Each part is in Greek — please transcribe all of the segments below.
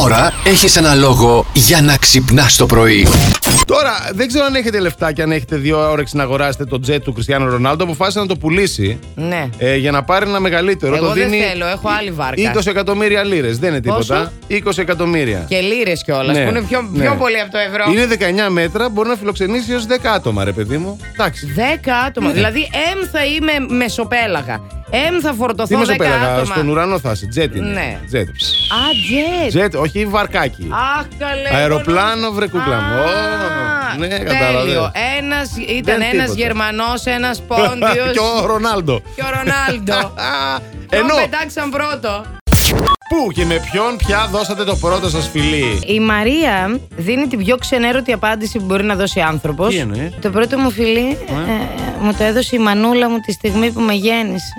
Τώρα έχεις ένα λόγο για να ξυπνάς το πρωί. Τώρα, δεν ξέρω αν έχετε λεφτά και αν έχετε δύο όρεξη να αγοράσετε το τζετ του Κριστιανού Ρονάλντο. Αποφάσισε να το πουλήσει Ναι. ε, για να πάρει ένα μεγαλύτερο. Εγώ το δεν δίνει θέλω, έχω άλλη βάρκα. 20 εκατομμύρια λίρες. Δεν είναι τίποτα. 20 εκατομμύρια. Και λίρες κιόλας, Ναι, που είναι πιο, ναι. πιο πολύ από το ευρώ. Είναι 19 μέτρα, μπορεί να φιλοξενήσει έως 10 άτομα, ρε παιδί μου. Εντάξει. 10 άτομα. Ναι. Δηλαδή, εμ θα είμαι μεσοπέλαγα. Εμ θα Τι φορτωθώ μα 10 πέλαγα, άτομα. στον ουρανό θα είσαι. Τζετ είναι. Ναι. Τζετ. Α, τζετ. Τζετ, όχι βαρκάκι. Αχ, καλέ. Αεροπλάνο, βρε κούκλα μου. Α, Ω, ναι, Τέλειο. κατάλαβες. Ένας, ήταν Δεν ένας τίποτα. Γερμανός, ένας Πόντιος. και ο Ρονάλντο. και ο Ρονάλντο. Α, Ενώ. Ενώ, πετάξαν πρώτο. πού και με ποιον πια δώσατε το πρώτο σας φιλί; Η Μαρία δίνει την πιο ξενέρωτη απάντηση που μπορεί να δώσει άνθρωπος. Τι εννοείς; Το πρώτο μου φιλί Ναι. ε, μου το έδωσε η μανούλα μου τη στιγμή που με γέννησε.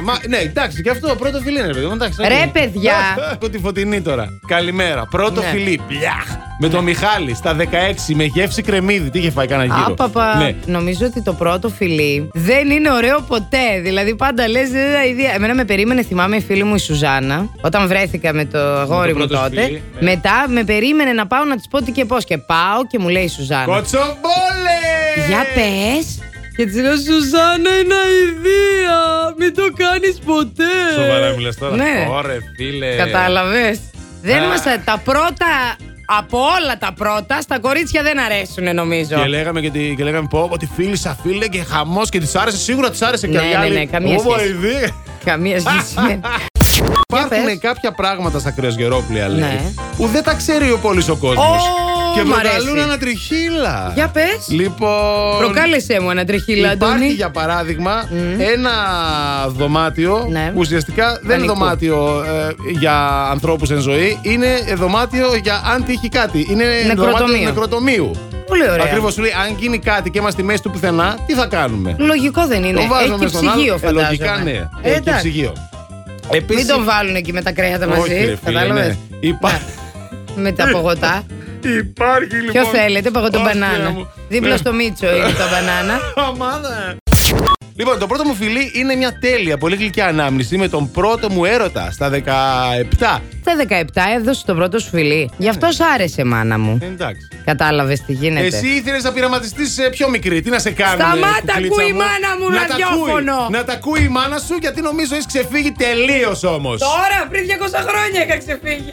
Α, Μα, ναι, εντάξει, και αυτό πρώτο φιλί είναι, παιδί μου. εντάξει, Ρε, οκ. παιδιά. Έχω τη φωτεινή τώρα. Καλημέρα. Πρώτο Ναι. φιλί. Πλιάχ. Με τον Μιχάλη στα 16 με γεύση κρεμμύδι. Τι είχε φάει κανένα γύρο. Άπαπα. Ναι. Νομίζω ότι το πρώτο φιλί δεν είναι ωραίο ποτέ. Δηλαδή πάντα λες, δεν είναι ιδέα. Εμένα με περίμενε, θυμάμαι η φίλη μου η Σουζάνα, όταν βρέθηκα με το αγόρι το μου πρώτο τότε. φιλί, ναι. Μετά με περίμενε να πάω να της πω τι και πώς. Και πάω και μου λέει η Σουζάνα. Κοτσομπόλες! Για πες. Και της λέω Σουζάνα είναι αηδία. Μην το κάνεις ποτέ. Σοβαρά μιλες τώρα. Ναι. Ωρε, φίλε. Κατάλαβες. Δεν Α. μας τα πρώτα. Από όλα τα πρώτα, στα κορίτσια δεν αρέσουν νομίζω. Και λέγαμε, και, τη- και λέγαμε πω ότι φίλη σα φίλε και χαμός και της άρεσε. Σίγουρα της άρεσε και Ναι, η ναι, άλλη. ναι, καμία Ω, σχέση. βοηθή. Καμία σχέση. Υπάρχουν πες. κάποια πράγματα στα κρεοσγερόπλια, λέει, Ναι. που δεν τα ξέρει ο πολύς ο κόσμος. Ω, και μ' αρέσει. προκαλούν ένα τριχύλα. Για πες. Λοιπόν. Προκάλεσέ μου ένα τριχύλα, Υπάρχει Αντώνη. για παράδειγμα ένα δωμάτιο Ναι. που ουσιαστικά δεν είναι Πανικού. δωμάτιο ε, για ανθρώπους εν ζωή, είναι δωμάτιο για αν τύχει κάτι. Είναι Νεκροτομείο. δωμάτιο νεκροτομείου. Πολύ ωραία. Ακριβώς σου λέει, αν γίνει κάτι και είμαστε στη μέση του πουθενά, τι θα κάνουμε; Λογικό δεν είναι. Το βάζουμε Έχει και στον άλλο. ψυγείο, Ε, φαντάζομαι. Λογικά ναι. Ε, Έχει και εντάξει. ψυγείο. Μην Επίσης, τον βάλουν εκεί με τα κρέατα μαζί. Όχι, ρε φίλε, κατάλαβες; ναι. Υπά- Με τα πογωτά. Υπάρχει λοιπόν. Ποιο θέλετε, παγωτό Ω, Θεέ μπανάνα. μου. Δίπλα Ναι. στο Μίτσο είναι τα μπανάνα. Αμάνα. Λοιπόν, το πρώτο μου φιλί είναι μια τέλεια, πολύ γλυκιά ανάμνηση με τον πρώτο μου έρωτα στα 17. Στα 17 έδωσε το πρώτο σου φιλί. Γι' αυτό σ' άρεσε, μάνα μου. Εντάξει. Κατάλαβες τι γίνεται. Εσύ ήθελες να πειραματιστείς πιο μικρή. Τι να σε κάνει. Σταμάτα, ακούει η μάνα μου ραδιόφωνο. Να τα ακούει η μάνα σου γιατί νομίζω έχεις ξεφύγει τελείως όμως. Τώρα, πριν 200 χρόνια είχα ξεφύγει.